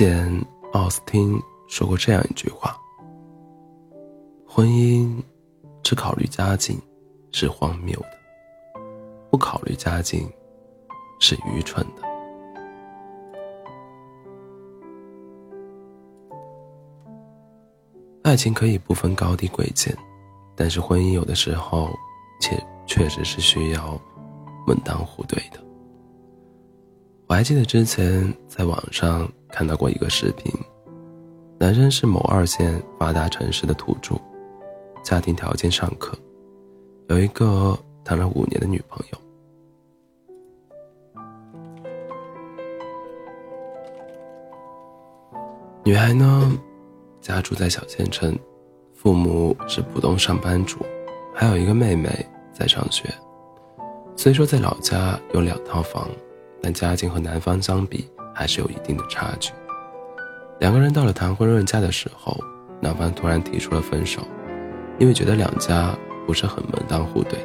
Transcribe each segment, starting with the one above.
简·奥斯汀说过这样一句话：“婚姻只考虑家境是荒谬的，不考虑家境是愚蠢的。”爱情可以不分高低贵贱，但是婚姻有的时候，确确实是需要门当户对的。我还记得之前在网上看到过一个视频，男生是某二线发达城市的土著，家庭条件尚可，有一个谈了五年的女朋友。女孩呢？家住在小县城，父母是普通上班族，还有一个妹妹在上学。虽说在老家有两套房，但家境和男方相比还是有一定的差距。两个人到了谈婚论嫁的时候，男方突然提出了分手，因为觉得两家不是很门当户对，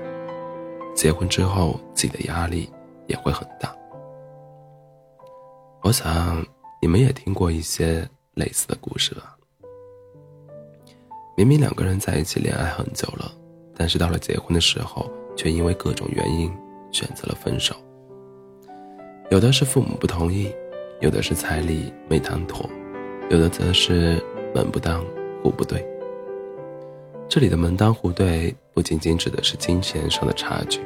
结婚之后自己的压力也会很大。我想你们也听过一些类似的故事吧。明明两个人在一起恋爱很久了，但是到了结婚的时候，却因为各种原因选择了分手。有的是父母不同意，有的是彩礼没谈妥，有的则是门不当户不对。这里的门当户对不仅仅指的是金钱上的差距，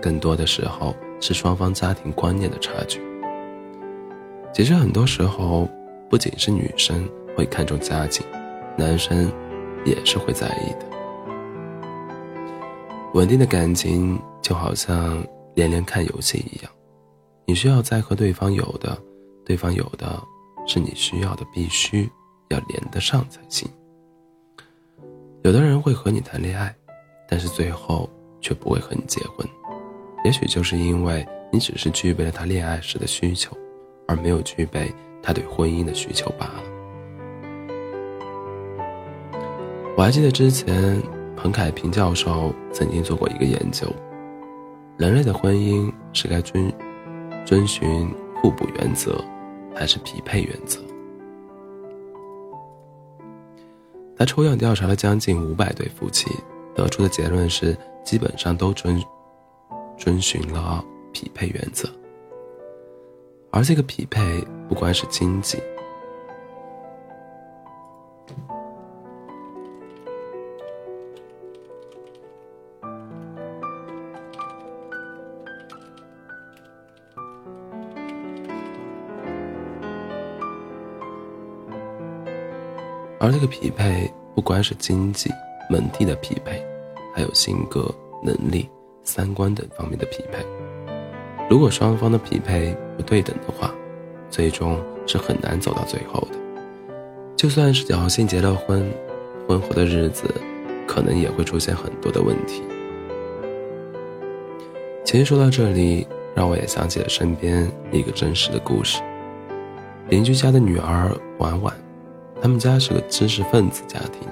更多的时候是双方家庭观念的差距。其实很多时候，不仅是女生会看重家境，男生。也是会在意的。稳定的感情就好像连连看游戏一样，你需要在和对方有的，对方有的是你需要的，必须要连得上才行。有的人会和你谈恋爱，但是最后却不会和你结婚，也许就是因为你只是具备了他恋爱时的需求，而没有具备他对婚姻的需求罢了。我还记得之前彭凯平教授曾经做过一个研究：人类的婚姻是该遵遵循互补原则，还是匹配原则？他抽样调查了将近五百对夫妻，得出的结论是，基本上都遵遵循了匹配原则。而这个匹配，不光是经济。而这个匹配不光是经济、门第的匹配，还有性格、能力、三观等方面的匹配。如果双方的匹配不对等的话，最终是很难走到最后的。就算是侥幸结了婚，婚后的日子可能也会出现很多的问题。其实说到这里，让我也想起了身边一个真实的故事：邻居家的女儿婉婉。他们家是个知识分子家庭，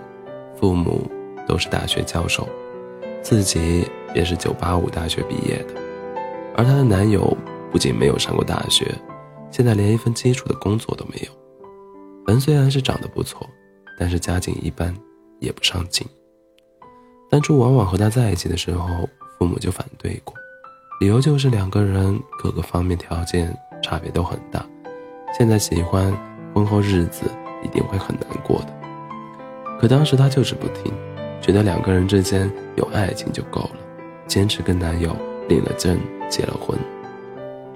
父母都是大学教授，自己也是985大学毕业的。而她的男友不仅没有上过大学，现在连一份基础的工作都没有。人虽然是长得不错，但是家境一般，也不上进。当初往往和他在一起的时候，父母就反对过，理由就是两个人各个方面条件差别都很大，现在喜欢，婚后日子。一定会很难过的。可当时她就是不听，觉得两个人之间有爱情就够了，坚持跟男友领了证结了婚。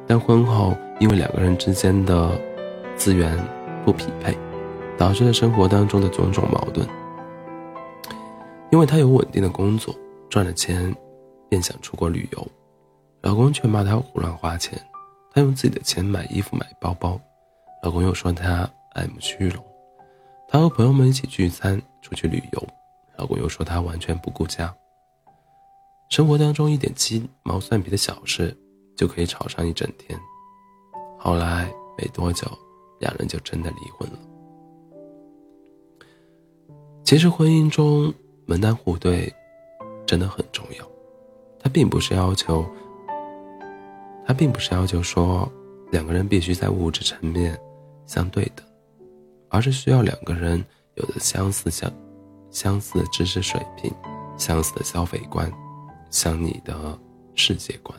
但婚后因为两个人之间的资源不匹配，导致了生活当中的种种矛盾。因为她有稳定的工作，赚了钱，便想出国旅游，老公却骂她胡乱花钱。她用自己的钱买衣服买包包，老公又说她爱慕虚荣。她和朋友们一起聚餐，出去旅游，老公又说她完全不顾家。生活当中一点鸡毛蒜皮的小事，就可以吵上一整天。后来没多久，两人就真的离婚了。其实婚姻中门当户对真的很重要，他并不是要求，他并不是要求说两个人必须在物质层面相对等。而是需要两个人有着相似相相似的知识水平、相似的消费观、相你的世界观。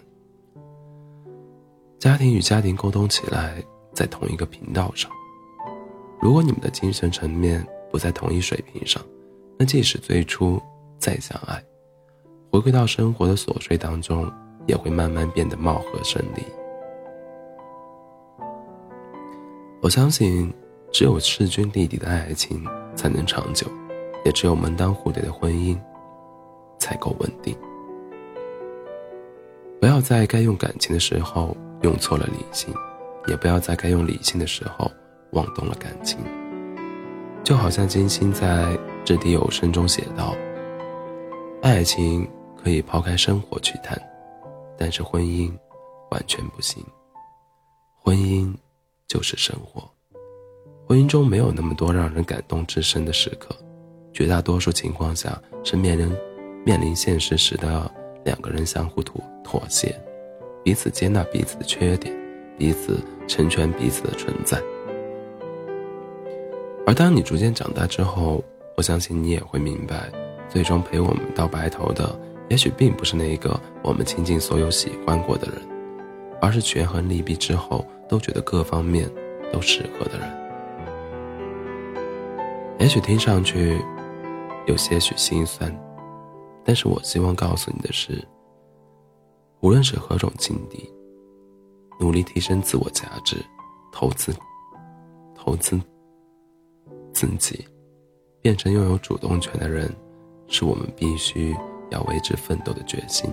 家庭与家庭沟通起来在同一个频道上。如果你们的精神层面不在同一水平上，那即使最初再相爱，回归到生活的琐碎当中，也会慢慢变得貌合神离。我相信，只有势均力敌的爱情才能长久，也只有门当户对的婚姻才够稳定。不要在该用感情的时候。用错了理性，也不要在该用理性的时候妄动了感情。就好像金星在《掷地有声》中写道：“爱情可以抛开生活去谈，但是婚姻完全不行。婚姻就是生活，婚姻中没有那么多让人感动至深的时刻，绝大多数情况下是面临面临现实时的两个人相互妥妥协。”彼此接纳彼此的缺点，彼此成全彼此的存在。而当你逐渐长大之后，我相信你也会明白，最终陪我们到白头的，也许并不是那一个我们倾尽所有喜欢过的人，而是权衡利弊之后都觉得各方面都适合的人。也许听上去有些许心酸，但是我希望告诉你的是。无论是何种境地，努力提升自我价值，投资，投资自己，变成拥有主动权的人，是我们必须要为之奋斗的决心。